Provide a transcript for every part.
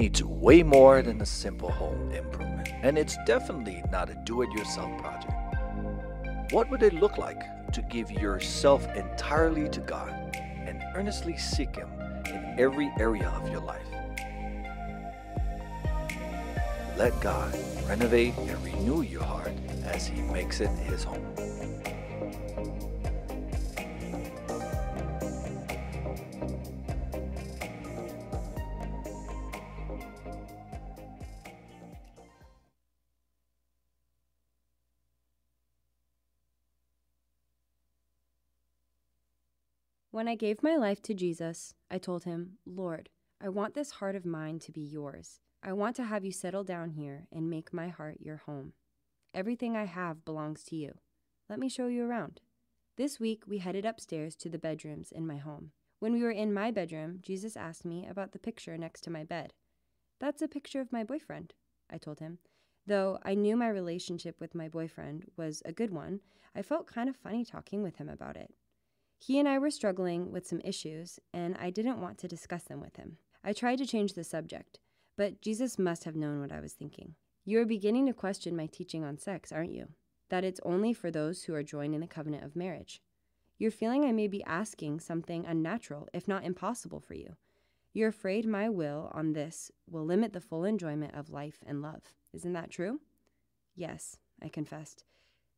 needs way more than a simple home improvement, and it's definitely not a do it yourself project. What would it look like to give yourself entirely to God and earnestly seek Him in every area of your life? Let God renovate and renew your heart as He makes it His home. When I gave my life to Jesus, I told him, Lord, I want this heart of mine to be yours. I want to have you settle down here and make my heart your home. Everything I have belongs to you. Let me show you around. This week, we headed upstairs to the bedrooms in my home. When we were in my bedroom, Jesus asked me about the picture next to my bed. That's a picture of my boyfriend, I told him. Though I knew my relationship with my boyfriend was a good one, I felt kind of funny talking with him about it. He and I were struggling with some issues, and I didn't want to discuss them with him. I tried to change the subject, but Jesus must have known what I was thinking. You are beginning to question my teaching on sex, aren't you? That it's only for those who are joined in the covenant of marriage. You're feeling I may be asking something unnatural, if not impossible for you. You're afraid my will on this will limit the full enjoyment of life and love. Isn't that true? Yes, I confessed.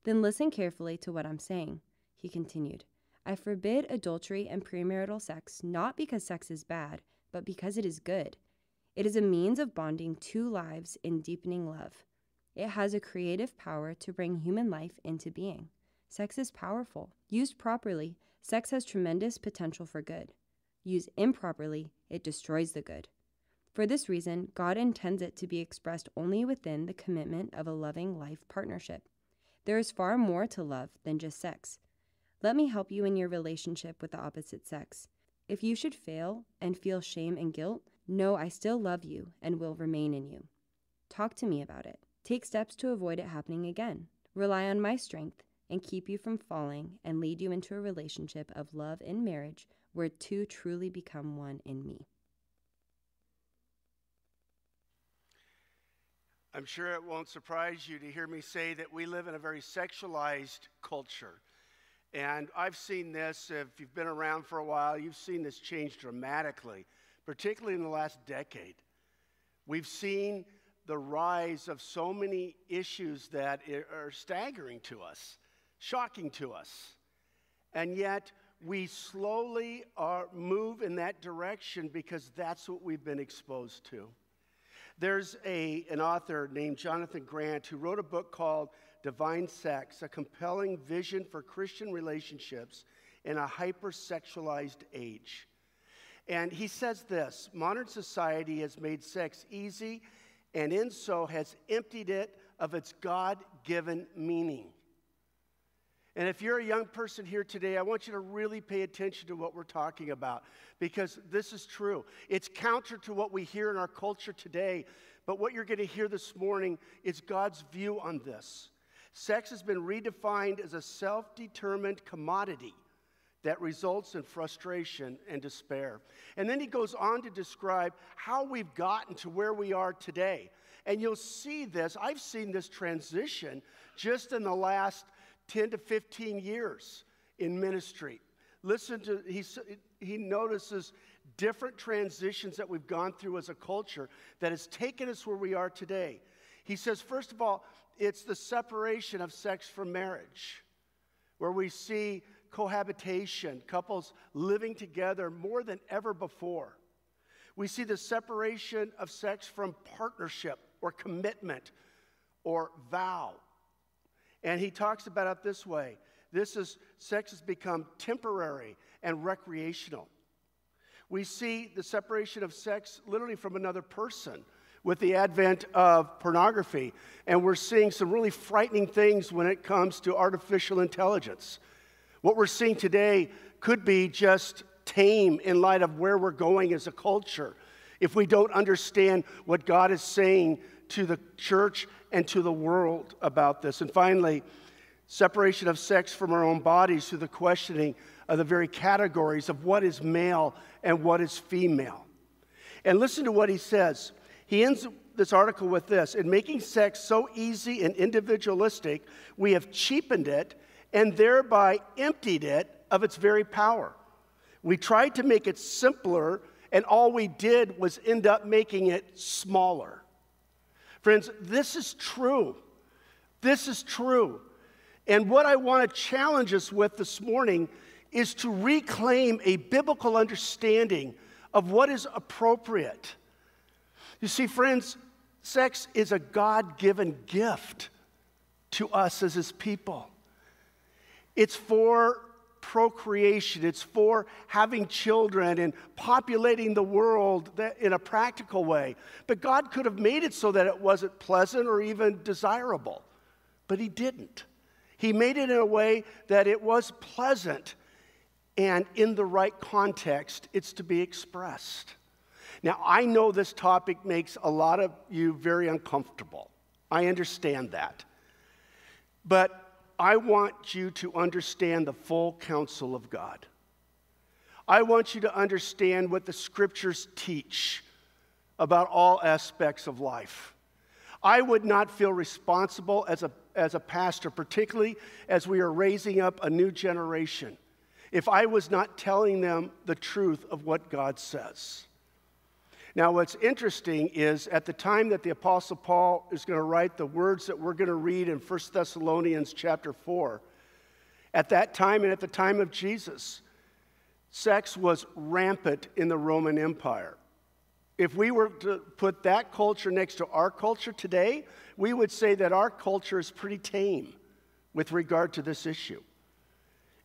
Then listen carefully to what I'm saying, he continued. I forbid adultery and premarital sex not because sex is bad, but because it is good. It is a means of bonding two lives in deepening love. It has a creative power to bring human life into being. Sex is powerful. Used properly, sex has tremendous potential for good. Used improperly, it destroys the good. For this reason, God intends it to be expressed only within the commitment of a loving life partnership. There is far more to love than just sex. Let me help you in your relationship with the opposite sex. If you should fail and feel shame and guilt, know I still love you and will remain in you. Talk to me about it. Take steps to avoid it happening again. Rely on my strength and keep you from falling and lead you into a relationship of love and marriage where two truly become one in me. I'm sure it won't surprise you to hear me say that we live in a very sexualized culture. And I've seen this, if you've been around for a while, you've seen this change dramatically, particularly in the last decade. We've seen the rise of so many issues that are staggering to us, shocking to us. And yet, we slowly are, move in that direction because that's what we've been exposed to. There's a, an author named Jonathan Grant who wrote a book called Divine Sex, a compelling vision for Christian relationships in a hypersexualized age. And he says this modern society has made sex easy and in so has emptied it of its God given meaning. And if you're a young person here today, I want you to really pay attention to what we're talking about because this is true. It's counter to what we hear in our culture today, but what you're going to hear this morning is God's view on this. Sex has been redefined as a self determined commodity that results in frustration and despair. And then he goes on to describe how we've gotten to where we are today. And you'll see this, I've seen this transition just in the last 10 to 15 years in ministry. Listen to, he, he notices different transitions that we've gone through as a culture that has taken us where we are today. He says, first of all, it's the separation of sex from marriage, where we see cohabitation, couples living together more than ever before. We see the separation of sex from partnership or commitment or vow. And he talks about it this way this is sex has become temporary and recreational. We see the separation of sex literally from another person with the advent of pornography. And we're seeing some really frightening things when it comes to artificial intelligence. What we're seeing today could be just tame in light of where we're going as a culture if we don't understand what God is saying to the church and to the world about this. And finally, separation of sex from our own bodies through the questioning of the very categories of what is male and what is female. And listen to what he says. He ends this article with this In making sex so easy and individualistic, we have cheapened it and thereby emptied it of its very power. We tried to make it simpler, and all we did was end up making it smaller. Friends, this is true. This is true. And what I want to challenge us with this morning is to reclaim a biblical understanding of what is appropriate. You see, friends, sex is a God given gift to us as His people. It's for procreation, it's for having children and populating the world in a practical way. But God could have made it so that it wasn't pleasant or even desirable, but He didn't. He made it in a way that it was pleasant and in the right context, it's to be expressed. Now, I know this topic makes a lot of you very uncomfortable. I understand that. But I want you to understand the full counsel of God. I want you to understand what the scriptures teach about all aspects of life. I would not feel responsible as a, as a pastor, particularly as we are raising up a new generation, if I was not telling them the truth of what God says. Now, what's interesting is at the time that the Apostle Paul is going to write the words that we're going to read in 1 Thessalonians chapter 4, at that time and at the time of Jesus, sex was rampant in the Roman Empire. If we were to put that culture next to our culture today, we would say that our culture is pretty tame with regard to this issue.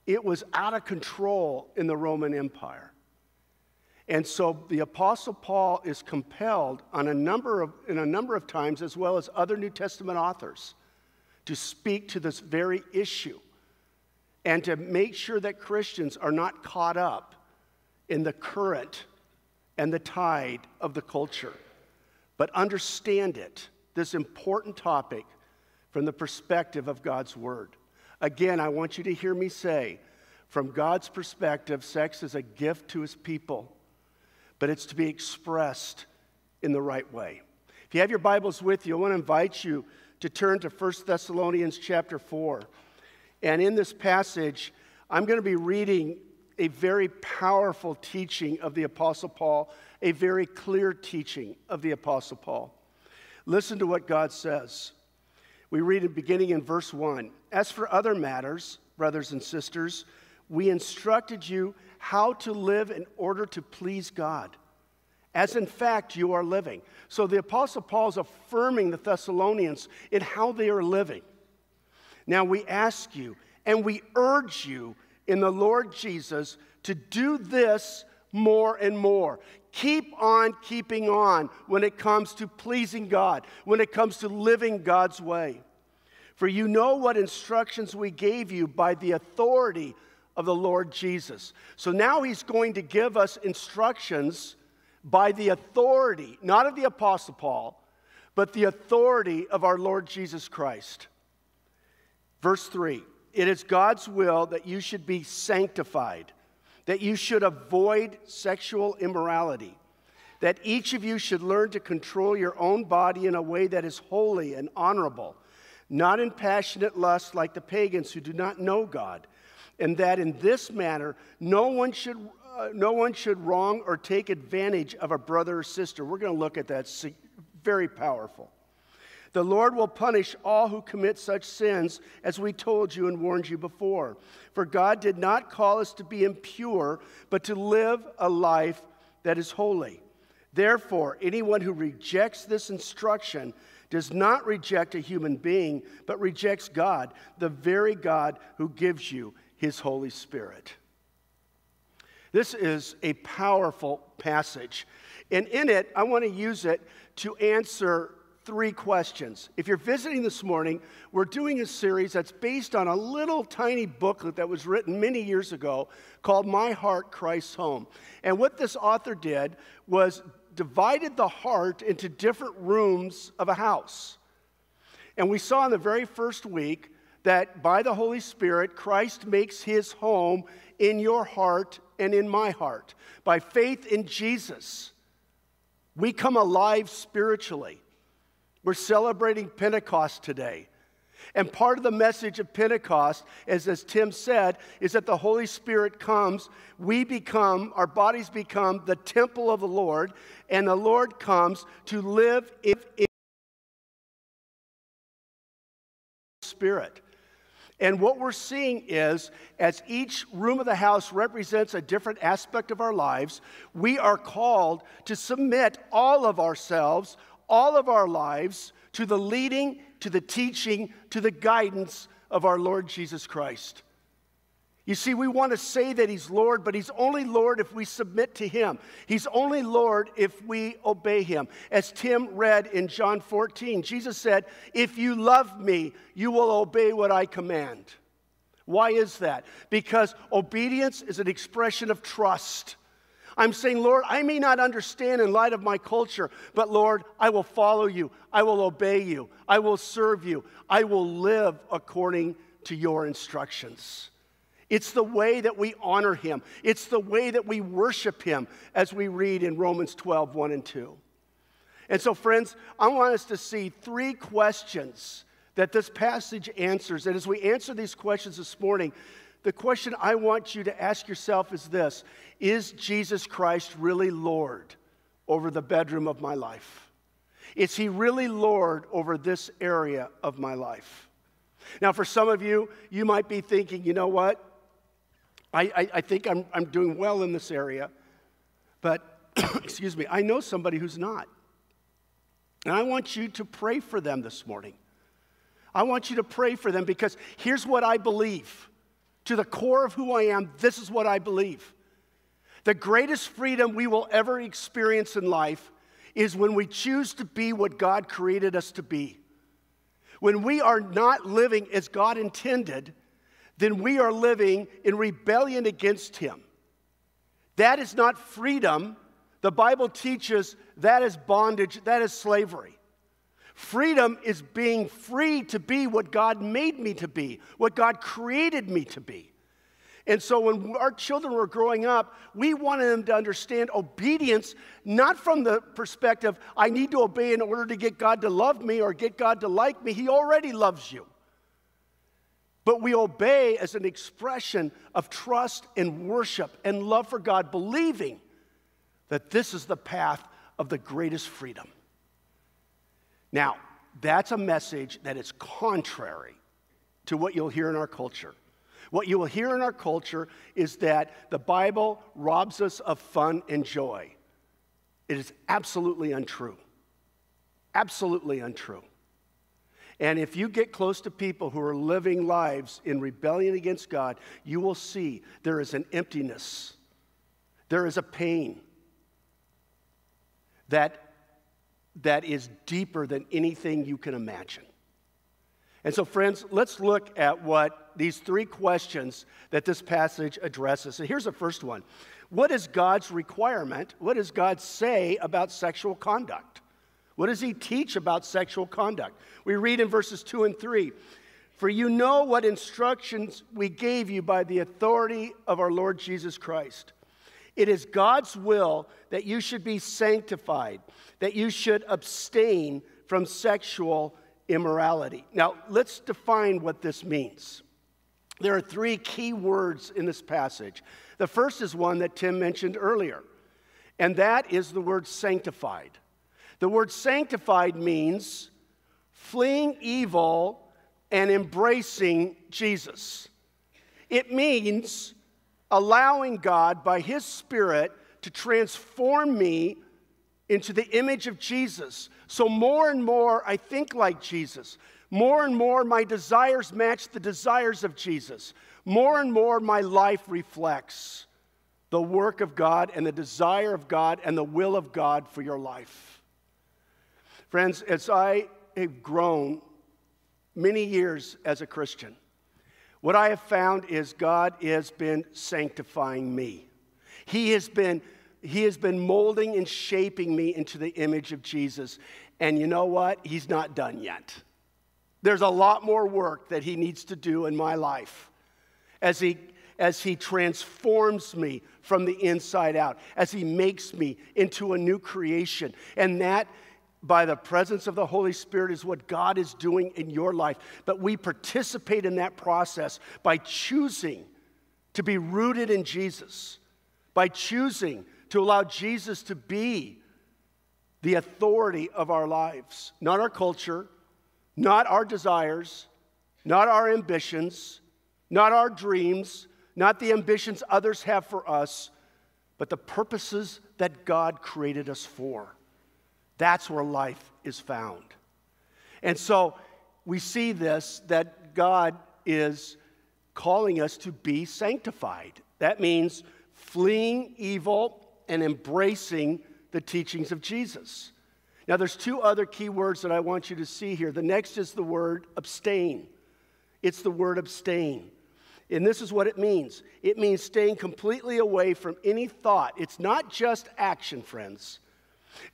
It was out of control in the Roman Empire. And so the Apostle Paul is compelled on a number of, in a number of times, as well as other New Testament authors, to speak to this very issue and to make sure that Christians are not caught up in the current and the tide of the culture, but understand it, this important topic, from the perspective of God's Word. Again, I want you to hear me say, from God's perspective, sex is a gift to His people but it's to be expressed in the right way. If you have your Bibles with you, I want to invite you to turn to 1 Thessalonians chapter 4. And in this passage, I'm going to be reading a very powerful teaching of the Apostle Paul, a very clear teaching of the Apostle Paul. Listen to what God says. We read it beginning in verse 1. As for other matters, brothers and sisters, we instructed you how to live in order to please God, as in fact you are living. So the Apostle Paul is affirming the Thessalonians in how they are living. Now we ask you and we urge you in the Lord Jesus to do this more and more. Keep on keeping on when it comes to pleasing God, when it comes to living God's way. For you know what instructions we gave you by the authority of the Lord Jesus. So now he's going to give us instructions by the authority, not of the Apostle Paul, but the authority of our Lord Jesus Christ. Verse 3 It is God's will that you should be sanctified, that you should avoid sexual immorality, that each of you should learn to control your own body in a way that is holy and honorable, not in passionate lust like the pagans who do not know God and that in this manner no one should uh, no one should wrong or take advantage of a brother or sister. We're going to look at that. Very powerful. The Lord will punish all who commit such sins, as we told you and warned you before. For God did not call us to be impure, but to live a life that is holy. Therefore, anyone who rejects this instruction does not reject a human being, but rejects God, the very God who gives you his Holy Spirit. This is a powerful passage. And in it, I want to use it to answer three questions. If you're visiting this morning, we're doing a series that's based on a little tiny booklet that was written many years ago called My Heart, Christ's Home. And what this author did was divided the heart into different rooms of a house. And we saw in the very first week that by the Holy Spirit, Christ makes his home in your heart and in my heart. By faith in Jesus, We come alive spiritually. We're celebrating Pentecost today. And part of the message of Pentecost, is, as Tim said, is that the Holy Spirit comes, we become, our bodies become the temple of the Lord, and the Lord comes to live in, in Spirit. And what we're seeing is, as each room of the house represents a different aspect of our lives, we are called to submit all of ourselves, all of our lives, to the leading, to the teaching, to the guidance of our Lord Jesus Christ. You see, we want to say that He's Lord, but He's only Lord if we submit to Him. He's only Lord if we obey Him. As Tim read in John 14, Jesus said, If you love me, you will obey what I command. Why is that? Because obedience is an expression of trust. I'm saying, Lord, I may not understand in light of my culture, but Lord, I will follow you. I will obey you. I will serve you. I will live according to your instructions. It's the way that we honor him. It's the way that we worship him, as we read in Romans 12, 1 and 2. And so, friends, I want us to see three questions that this passage answers. And as we answer these questions this morning, the question I want you to ask yourself is this Is Jesus Christ really Lord over the bedroom of my life? Is he really Lord over this area of my life? Now, for some of you, you might be thinking, you know what? I, I, I think I'm, I'm doing well in this area, but excuse me, I know somebody who's not. And I want you to pray for them this morning. I want you to pray for them because here's what I believe. To the core of who I am, this is what I believe. The greatest freedom we will ever experience in life is when we choose to be what God created us to be. When we are not living as God intended, then we are living in rebellion against Him. That is not freedom. The Bible teaches that is bondage, that is slavery. Freedom is being free to be what God made me to be, what God created me to be. And so when our children were growing up, we wanted them to understand obedience, not from the perspective, I need to obey in order to get God to love me or get God to like me. He already loves you but we obey as an expression of trust and worship and love for God, believing that this is the path of the greatest freedom. Now, that's a message that is contrary to what you'll hear in our culture. What you will hear in our culture is that the Bible robs us of fun and joy. It is absolutely untrue. Absolutely untrue. And if you get close to people who are living lives in rebellion against God, you will see there is an emptiness, there is a pain that, that is deeper than anything you can imagine. And so, friends, let's look at what these three questions that this passage addresses. So, here's the first one What is God's requirement? What does God say about sexual conduct? What does he teach about sexual conduct? We read in verses 2 and 3 For you know what instructions we gave you by the authority of our Lord Jesus Christ. It is God's will that you should be sanctified, that you should abstain from sexual immorality. Now, let's define what this means. There are three key words in this passage. The first is one that Tim mentioned earlier, and that is the word sanctified. The word sanctified means fleeing evil and embracing Jesus. It means allowing God by His Spirit to transform me into the image of Jesus. So, more and more, I think like Jesus. More and more, my desires match the desires of Jesus. More and more, my life reflects the work of God and the desire of God and the will of God for your life. Friends, as I have grown many years as a Christian, what I have found is God has been sanctifying me. He has been, he has been molding and shaping me into the image of Jesus. And you know what? He's not done yet. There's a lot more work that He needs to do in my life as He as He transforms me from the inside out, as He makes me into a new creation. And that, by the presence of the Holy Spirit, is what God is doing in your life. But we participate in that process by choosing to be rooted in Jesus, by choosing to allow Jesus to be the authority of our lives, not our culture, not our desires, not our ambitions, not our dreams, not the ambitions others have for us, but the purposes that God created us for. That's where life is found. And so we see this that God is calling us to be sanctified. That means fleeing evil and embracing the teachings of Jesus. Now, there's two other key words that I want you to see here. The next is the word abstain. It's the word abstain. And this is what it means it means staying completely away from any thought. It's not just action, friends.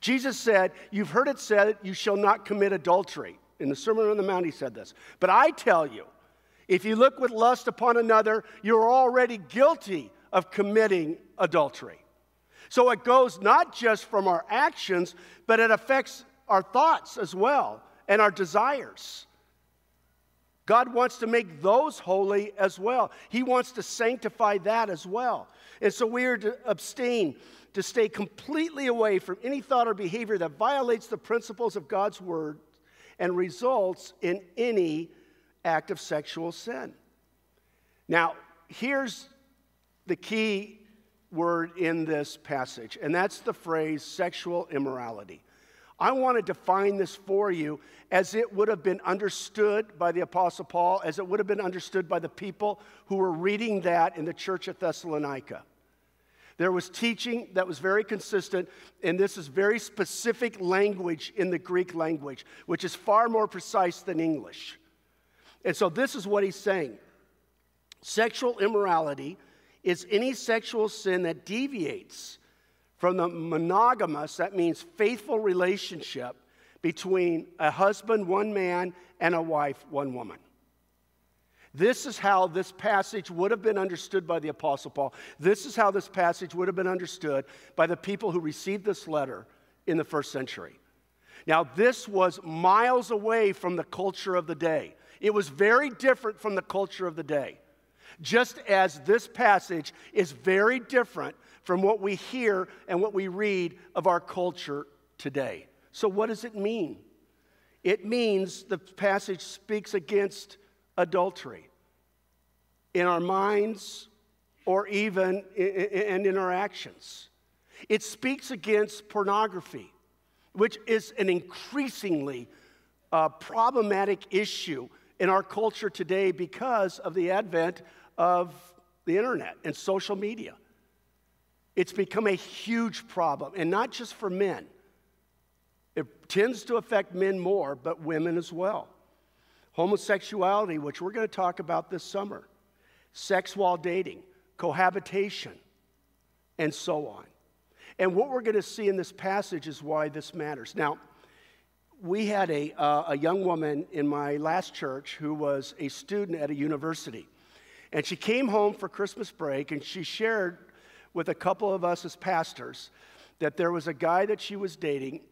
Jesus said, You've heard it said, you shall not commit adultery. In the Sermon on the Mount, he said this. But I tell you, if you look with lust upon another, you're already guilty of committing adultery. So it goes not just from our actions, but it affects our thoughts as well and our desires. God wants to make those holy as well. He wants to sanctify that as well. And so we are to abstain, to stay completely away from any thought or behavior that violates the principles of God's word and results in any act of sexual sin. Now, here's the key word in this passage, and that's the phrase sexual immorality. I want to define this for you as it would have been understood by the Apostle Paul, as it would have been understood by the people who were reading that in the church at Thessalonica. There was teaching that was very consistent, and this is very specific language in the Greek language, which is far more precise than English. And so, this is what he's saying sexual immorality is any sexual sin that deviates from the monogamous, that means faithful relationship between a husband, one man, and a wife, one woman. This is how this passage would have been understood by the Apostle Paul. This is how this passage would have been understood by the people who received this letter in the first century. Now, this was miles away from the culture of the day. It was very different from the culture of the day. Just as this passage is very different from what we hear and what we read of our culture today. So, what does it mean? It means the passage speaks against adultery in our minds or even and in our actions. It speaks against pornography, which is an increasingly uh, problematic issue in our culture today because of the advent of the internet and social media. It's become a huge problem, and not just for men. It tends to affect men more, but women as well. Homosexuality, which we're going to talk about this summer, sex while dating, cohabitation, and so on. And what we're going to see in this passage is why this matters. Now, we had a, uh, a young woman in my last church who was a student at a university. And she came home for Christmas break and she shared with a couple of us as pastors that there was a guy that she was dating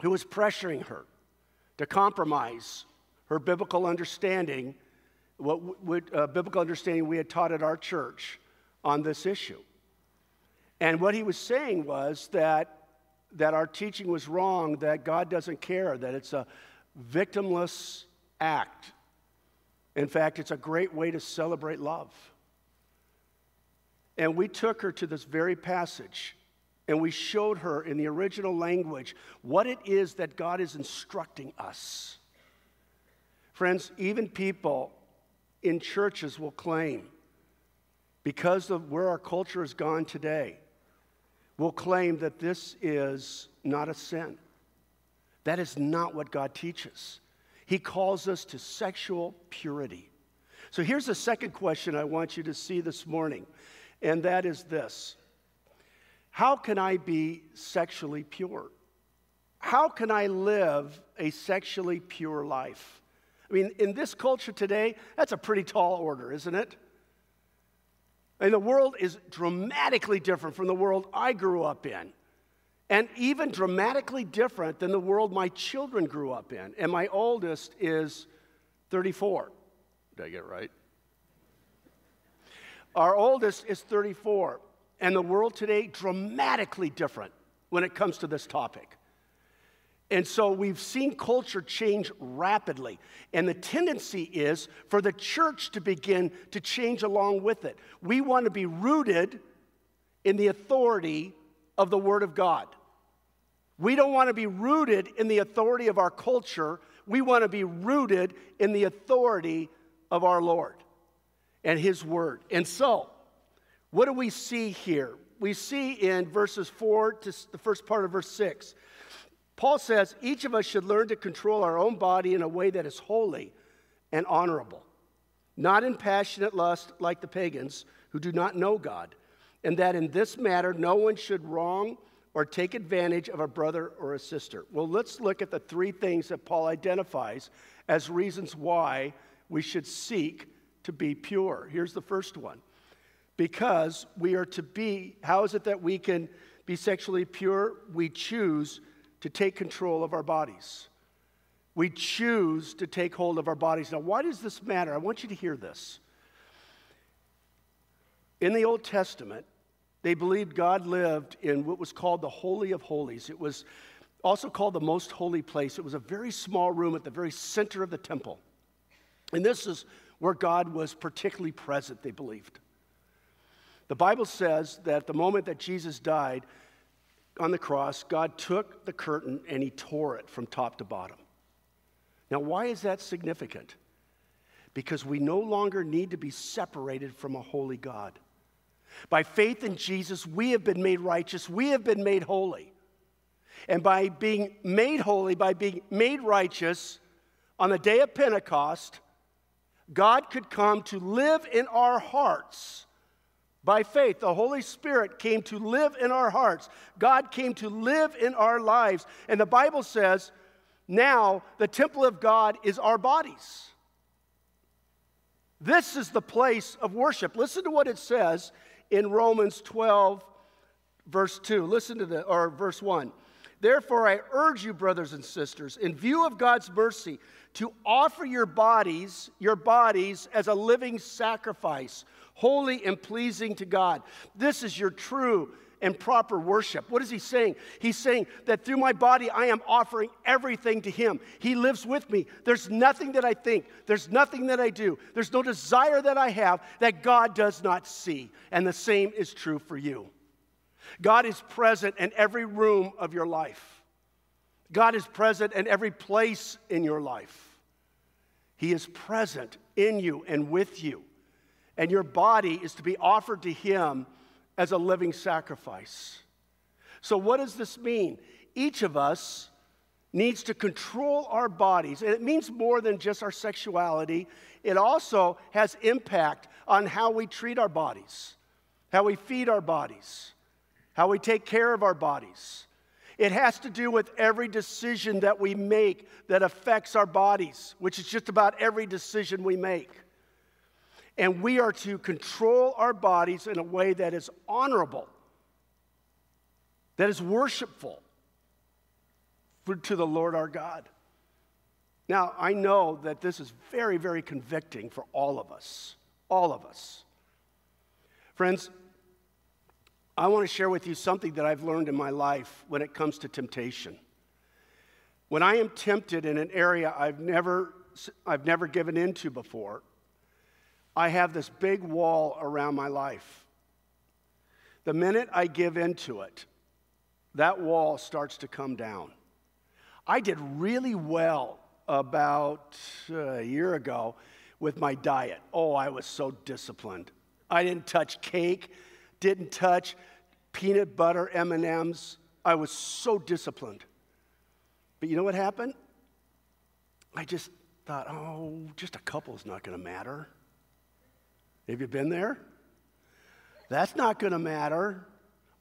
who was pressuring her to compromise her biblical understanding, what would, uh, biblical understanding we had taught at our church on this issue. And what he was saying was that, that our teaching was wrong, that God doesn't care, that it's a victimless act. In fact, it's a great way to celebrate love. And we took her to this very passage and we showed her in the original language what it is that God is instructing us. Friends, even people in churches will claim, because of where our culture has gone today, will claim that this is not a sin. That is not what God teaches. He calls us to sexual purity. So here's the second question I want you to see this morning and that is this How can I be sexually pure? How can I live a sexually pure life? I mean, in this culture today, that's a pretty tall order, isn't it? And the world is dramatically different from the world I grew up in. And even dramatically different than the world my children grew up in. And my oldest is 34. Did I get right? Our oldest is 34. And the world today, dramatically different when it comes to this topic. And so we've seen culture change rapidly. And the tendency is for the church to begin to change along with it. We want to be rooted in the authority of the Word of God. We don't want to be rooted in the authority of our culture. We want to be rooted in the authority of our Lord and His Word. And so, what do we see here? We see in verses 4 to the first part of verse 6 Paul says each of us should learn to control our own body in a way that is holy and honorable, not in passionate lust like the pagans who do not know God, and that in this matter no one should wrong or take advantage of a brother or a sister. Well, let's look at the three things that Paul identifies as reasons why we should seek to be pure. Here's the first one because we are to be, how is it that we can be sexually pure? We choose to take control of our bodies. We choose to take hold of our bodies. Now, why does this matter? I want you to hear this. In the Old Testament, they believed God lived in what was called the Holy of Holies. It was also called the Most Holy Place. It was a very small room at the very center of the temple. And this is where God was particularly present, they believed. The Bible says that the moment that Jesus died, on the cross, God took the curtain and he tore it from top to bottom. Now, why is that significant? Because we no longer need to be separated from a holy God. By faith in Jesus, we have been made righteous, we have been made holy. And by being made holy, by being made righteous, on the day of Pentecost, God could come to live in our hearts by faith, the Holy Spirit came to live in our hearts. God came to live in our lives. And the Bible says now the temple of God is our bodies. This is the place of worship. Listen to what it says in Romans 12, verse 2. Listen to the, or verse 1. Therefore, I urge you, brothers and sisters, in view of God's mercy, to offer your bodies, your bodies as a living sacrifice holy and pleasing to God. This is your true and proper worship. What is he saying? He's saying that through my body, I am offering everything to him. He lives with me. There's nothing that I think, there's nothing that I do, there's no desire that I have that God does not see. And the same is true for you. God is present in every room of your life, God is present in every place in your life. He is present in you and with you and your body is to be offered to Him as a living sacrifice. So, what does this mean? Each of us needs to control our bodies, and it means more than just our sexuality. It also has impact on how we treat our bodies, how we feed our bodies, how we take care of our bodies. It has to do with every decision that we make that affects our bodies, which is just about every decision we make. And we are to control our bodies in a way that is honorable, that is worshipful to the Lord our God. Now, I know that this is very, very convicting for all of us. All of us. Friends, I want to share with you something that I've learned in my life when it comes to temptation. When I am tempted in an area I've never, I've never given into before, I have this big wall around my life. The minute I give into it, that wall starts to come down. I did really well about uh, a year ago with my diet. Oh, I was so disciplined. I didn't touch cake, didn't touch peanut butter M&Ms. I was so disciplined. But you know what happened? I just thought, oh, just a couple is not going to matter. Have you been there? That's not going to matter.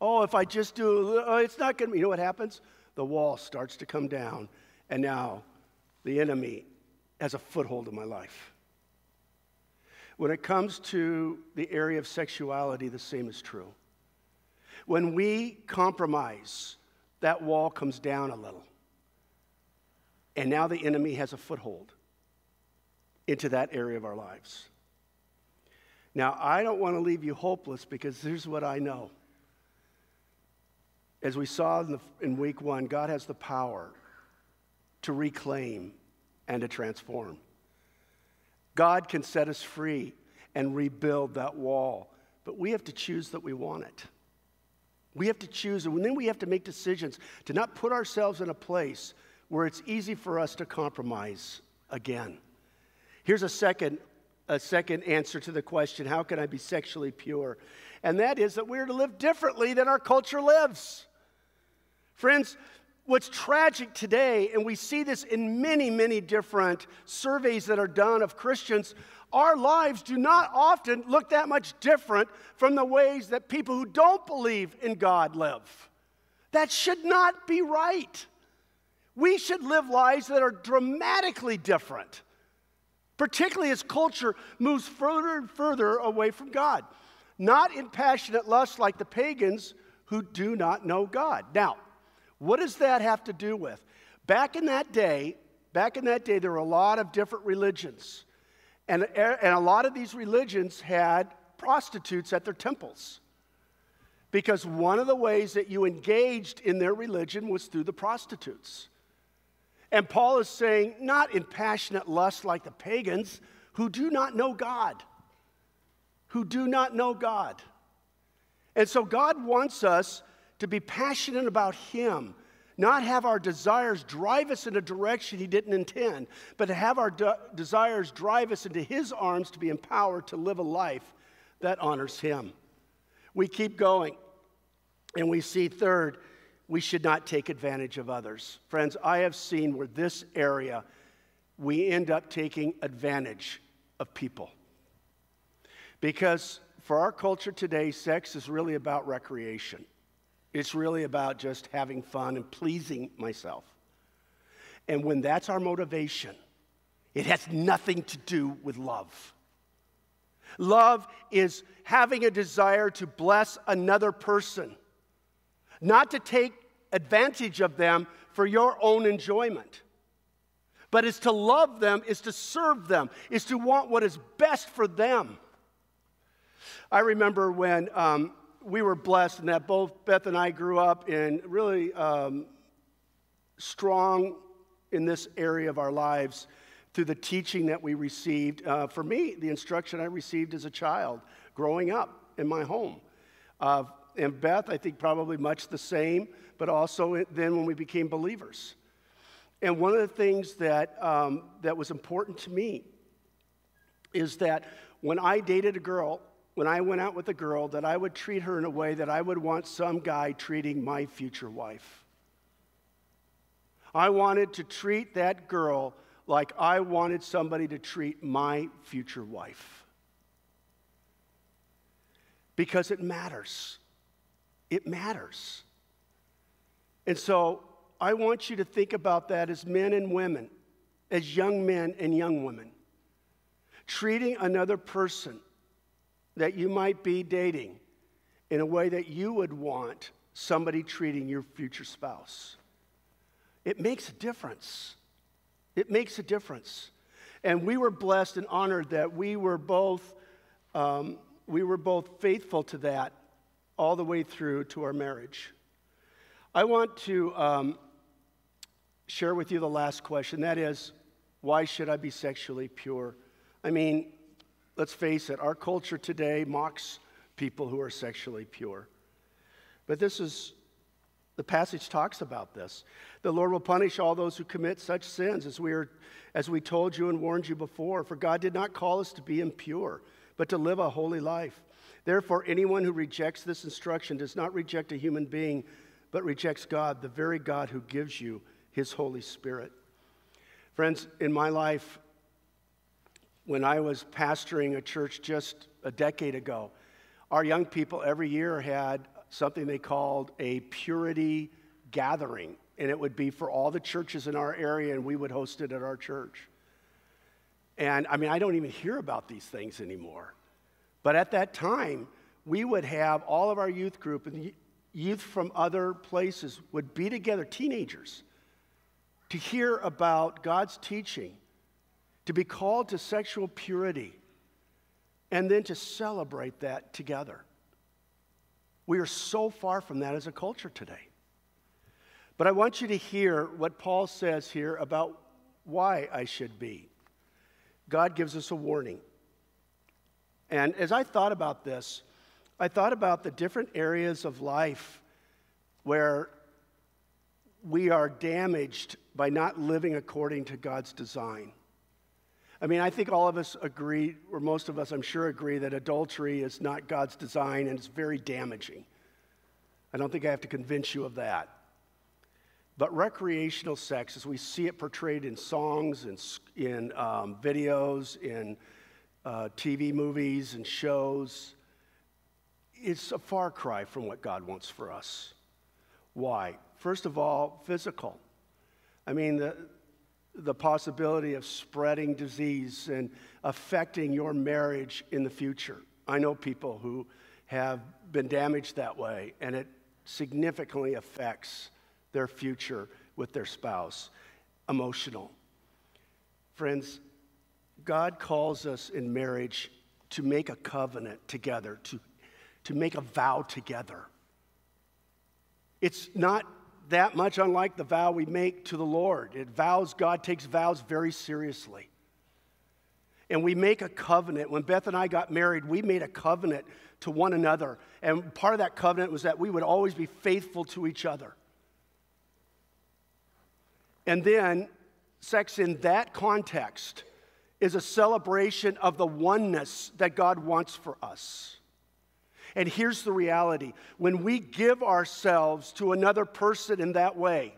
Oh, if I just do, oh, it's not going to, you know what happens? The wall starts to come down, and now the enemy has a foothold in my life. When it comes to the area of sexuality, the same is true. When we compromise, that wall comes down a little. And now the enemy has a foothold into that area of our lives. Now, I don't want to leave you hopeless because here's what I know. As we saw in, the, in week one, God has the power to reclaim and to transform. God can set us free and rebuild that wall, but we have to choose that we want it. We have to choose, and then we have to make decisions to not put ourselves in a place where it's easy for us to compromise again. Here's a second, a second answer to the question how can I be sexually pure? And that is that we're to live differently than our culture lives. Friends, what's tragic today, and we see this in many, many different surveys that are done of Christians, our lives do not often look that much different from the ways that people who don't believe in God live. That should not be right. We should live lives that are dramatically different, particularly as culture moves further and further away from God. Not in passionate lust like the pagans who do not know God. Now, what does that have to do with? Back in that day, back in that day, there were a lot of different religions. And, and a lot of these religions had prostitutes at their temples. Because one of the ways that you engaged in their religion was through the prostitutes. And Paul is saying, not in passionate lust like the pagans who do not know God. Who do not know God. And so God wants us to be passionate about Him, not have our desires drive us in a direction He didn't intend, but to have our de- desires drive us into His arms to be empowered to live a life that honors Him. We keep going, and we see third, we should not take advantage of others. Friends, I have seen where this area we end up taking advantage of people. Because for our culture today, sex is really about recreation. It's really about just having fun and pleasing myself. And when that's our motivation, it has nothing to do with love. Love is having a desire to bless another person, not to take advantage of them for your own enjoyment. But is to love them, is to serve them, is to want what is best for them. I remember when um, we were blessed in that both Beth and I grew up in really um, strong in this area of our lives through the teaching that we received. Uh, for me, the instruction I received as a child growing up in my home. Uh, and Beth, I think probably much the same, but also then when we became believers. And one of the things that, um, that was important to me is that when I dated a girl, when I went out with a girl that I would treat her in a way that I would want some guy treating my future wife. I wanted to treat that girl like I wanted somebody to treat my future wife. Because it matters. It matters. And so I want you to think about that as men and women, as young men and young women. Treating another person that you might be dating in a way that you would want somebody treating your future spouse. It makes a difference. It makes a difference. And we were blessed and honored that we were both, um, we were both faithful to that all the way through to our marriage. I want to um, share with you the last question. That is, why should I be sexually pure? I mean, let's face it, our culture today mocks people who are sexually pure. But this is, the passage talks about this. The Lord will punish all those who commit such sins, as we, are, as we told you and warned you before. For God did not call us to be impure, but to live a holy life. Therefore, anyone who rejects this instruction does not reject a human being, but rejects God, the very God who gives you his Holy Spirit. Friends, in my life, when I was pastoring a church just a decade ago, our young people every year had something they called a purity gathering. And it would be for all the churches in our area, and we would host it at our church. And I mean, I don't even hear about these things anymore. But at that time, we would have all of our youth group and youth from other places would be together, teenagers, to hear about God's teaching, to be called to sexual purity, and then to celebrate that together. We are so far from that as a culture today. But I want you to hear what Paul says here about why I should be. God gives us a warning. And as I thought about this, I thought about the different areas of life where we are damaged by not living according to God's design. I mean, I think all of us agree, or most of us, I'm sure, agree that adultery is not God's design and it's very damaging. I don't think I have to convince you of that. But recreational sex, as we see it portrayed in songs, in, in um, videos, in uh, TV movies and shows, it's a far cry from what God wants for us. Why? First of all, physical. I mean, the, the possibility of spreading disease and affecting your marriage in the future. I know people who have been damaged that way, and it significantly affects their future with their spouse. Emotional. Friends, God calls us in marriage to make a covenant together, to, to make a vow together. It's not that much unlike the vow we make to the Lord. It vows, God takes vows very seriously. And we make a covenant. When Beth and I got married, we made a covenant to one another. And part of that covenant was that we would always be faithful to each other. And then, sex in that context is a celebration of the oneness that God wants for us. And here's the reality when we give ourselves to another person in that way,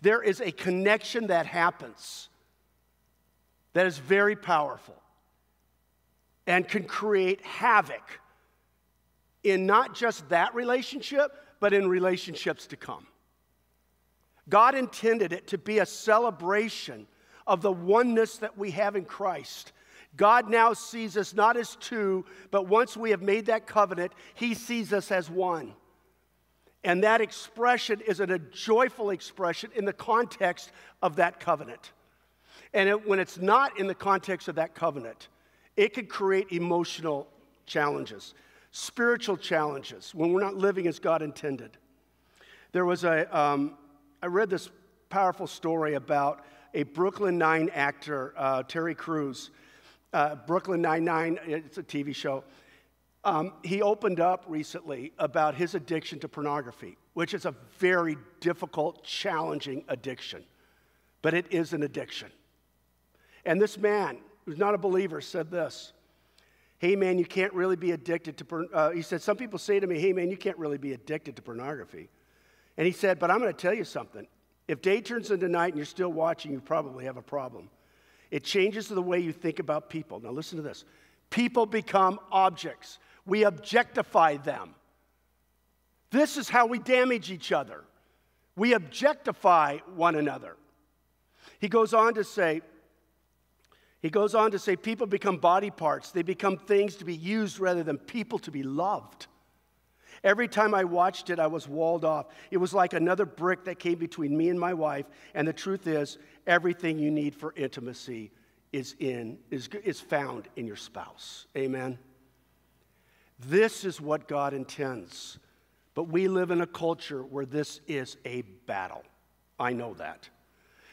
there is a connection that happens that is very powerful and can create havoc in not just that relationship, but in relationships to come. God intended it to be a celebration of the oneness that we have in Christ. God now sees us not as two, but once we have made that covenant, He sees us as one. And that expression is a joyful expression in the context of that covenant. And it, when it's not in the context of that covenant, it could create emotional challenges, spiritual challenges when we're not living as God intended. There was a, um, I read this powerful story about a Brooklyn Nine actor, uh, Terry Crews. Uh, Brooklyn Nine Nine, it's a TV show. Um, he opened up recently about his addiction to pornography, which is a very difficult, challenging addiction, but it is an addiction. And this man, who's not a believer, said this Hey, man, you can't really be addicted to pornography. Uh, he said, Some people say to me, Hey, man, you can't really be addicted to pornography. And he said, But I'm going to tell you something. If day turns into night and you're still watching, you probably have a problem. It changes the way you think about people. Now, listen to this people become objects, we objectify them. This is how we damage each other. We objectify one another. He goes on to say, he goes on to say, people become body parts. They become things to be used rather than people to be loved. Every time I watched it, I was walled off. It was like another brick that came between me and my wife. And the truth is, everything you need for intimacy is, in, is, is found in your spouse. Amen? This is what God intends. But we live in a culture where this is a battle. I know that.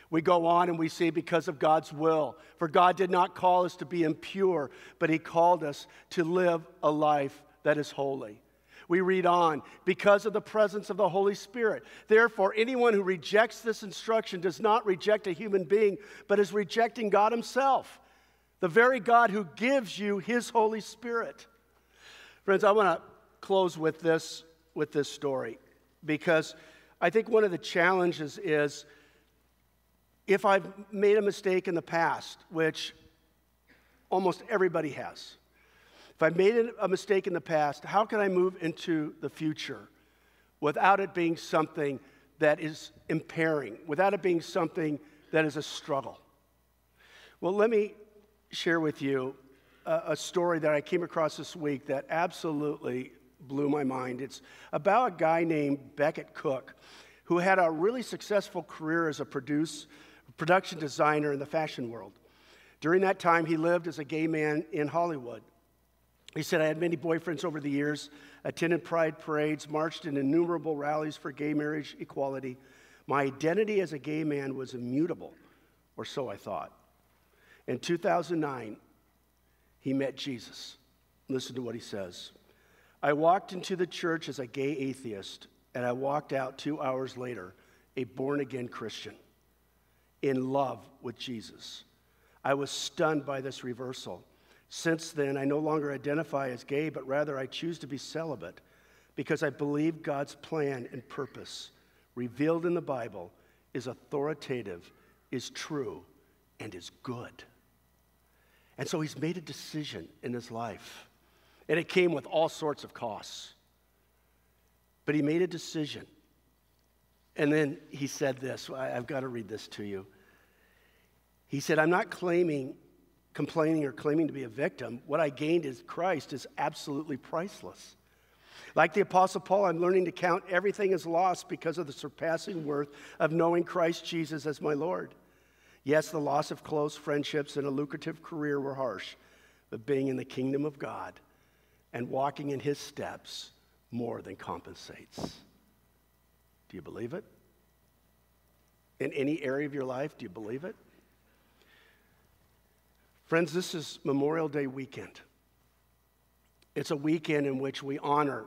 We go on and we say, because of God's will. For God did not call us to be impure, but He called us to live a life that is holy. We read on, because of the presence of the Holy Spirit. Therefore, anyone who rejects this instruction does not reject a human being, but is rejecting God Himself, the very God who gives you His Holy Spirit. Friends, I want to close with this, with this story because I think one of the challenges is if I've made a mistake in the past, which almost everybody has, if I made a mistake in the past, how can I move into the future without it being something that is impairing, without it being something that is a struggle? Well, let me share with you a, a story that I came across this week that absolutely blew my mind. It's about a guy named Becket Cook who had a really successful career as a produce, production designer in the fashion world. During that time, he lived as a gay man in Hollywood. He said, I had many boyfriends over the years, attended pride parades, marched in innumerable rallies for gay marriage equality. My identity as a gay man was immutable, or so I thought. In 2009, he met Jesus. Listen to what he says. I walked into the church as a gay atheist, and I walked out two hours later, a born again Christian, in love with Jesus. I was stunned by this reversal. Since then, I no longer identify as gay, but rather I choose to be celibate because I believe God's plan and purpose, revealed in the Bible, is authoritative, is true, and is good. And so he's made a decision in his life. And it came with all sorts of costs. But he made a decision. And then he said this I've got to read this to you. He said, I'm not claiming, complaining, or claiming to be a victim. What I gained is Christ is absolutely priceless. Like the Apostle Paul, I'm learning to count everything as lost because of the surpassing worth of knowing Christ Jesus as my Lord. Yes, the loss of close friendships and a lucrative career were harsh, but being in the kingdom of God and walking in his steps more than compensates. Do you believe it? In any area of your life, do you believe it? Friends, this is Memorial Day weekend. It's a weekend in which we honor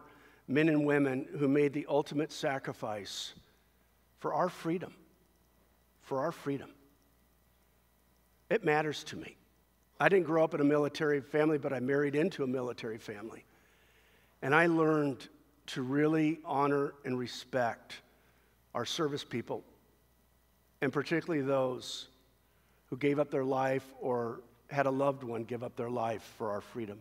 men and women who made the ultimate sacrifice for our freedom. For our freedom. It matters to me. I didn't grow up in a military family, but I married into a military family. And I learned to really honor and respect our service people, and particularly those who gave up their life or had a loved one give up their life for our freedom.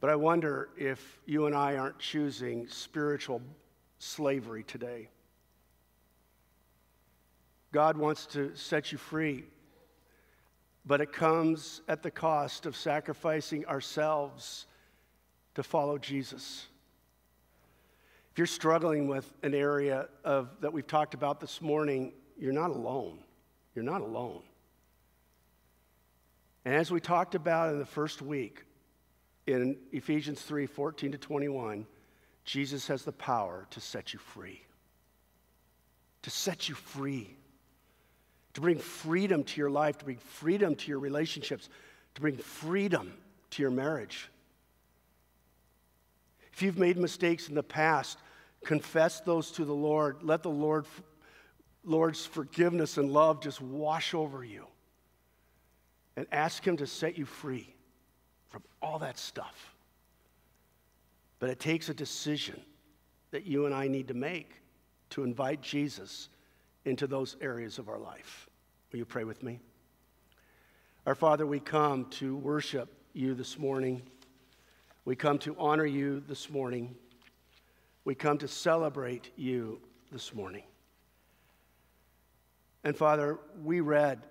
But I wonder if you and I aren't choosing spiritual slavery today. God wants to set you free, but it comes at the cost of sacrificing ourselves to follow Jesus. If you're struggling with an area of, that we've talked about this morning, you're not alone. You're not alone. And as we talked about in the first week, in Ephesians 3 14 to 21, Jesus has the power to set you free. To set you free. To bring freedom to your life, to bring freedom to your relationships, to bring freedom to your marriage. If you've made mistakes in the past, confess those to the Lord. Let the Lord, Lord's forgiveness and love just wash over you and ask Him to set you free from all that stuff. But it takes a decision that you and I need to make to invite Jesus into those areas of our life. Will you pray with me? Our Father, we come to worship you this morning. We come to honor you this morning. We come to celebrate you this morning. And Father, we read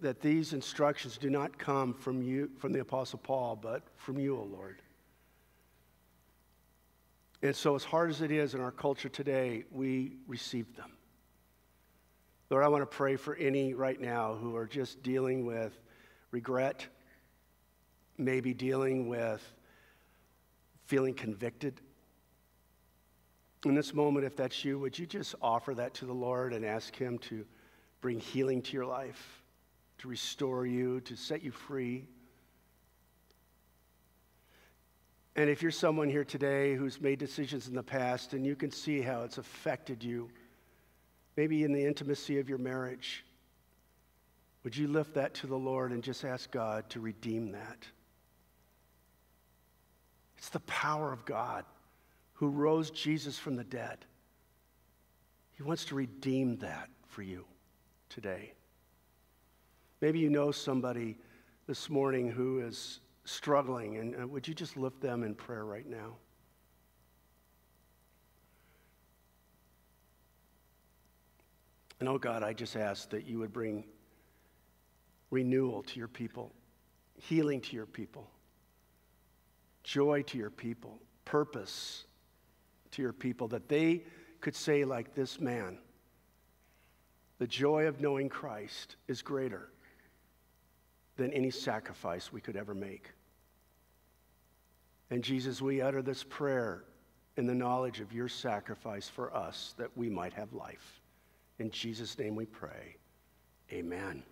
that these instructions do not come from you, from the Apostle Paul, but from you, O Lord. And so, as hard as it is in our culture today, we receive them. Lord, I want to pray for any right now who are just dealing with regret, maybe dealing with feeling convicted. In this moment, if that's you, would you just offer that to the Lord and ask Him to bring healing to your life? To restore you, to set you free. And if you're someone here today who's made decisions in the past and you can see how it's affected you, maybe in the intimacy of your marriage, would you lift that to the Lord and just ask God to redeem that? It's the power of God who rose Jesus from the dead. He wants to redeem that for you today. Maybe you know somebody this morning who is struggling, and would you just lift them in prayer right now? And oh God, I just ask that you would bring renewal to your people, healing to your people, joy to your people, purpose to your people, that they could say, like this man, the joy of knowing Christ is greater than any sacrifice we could ever make. And Jesus, we utter this prayer in the knowledge of your sacrifice for us that we might have life. In Jesus' name we pray. Amen.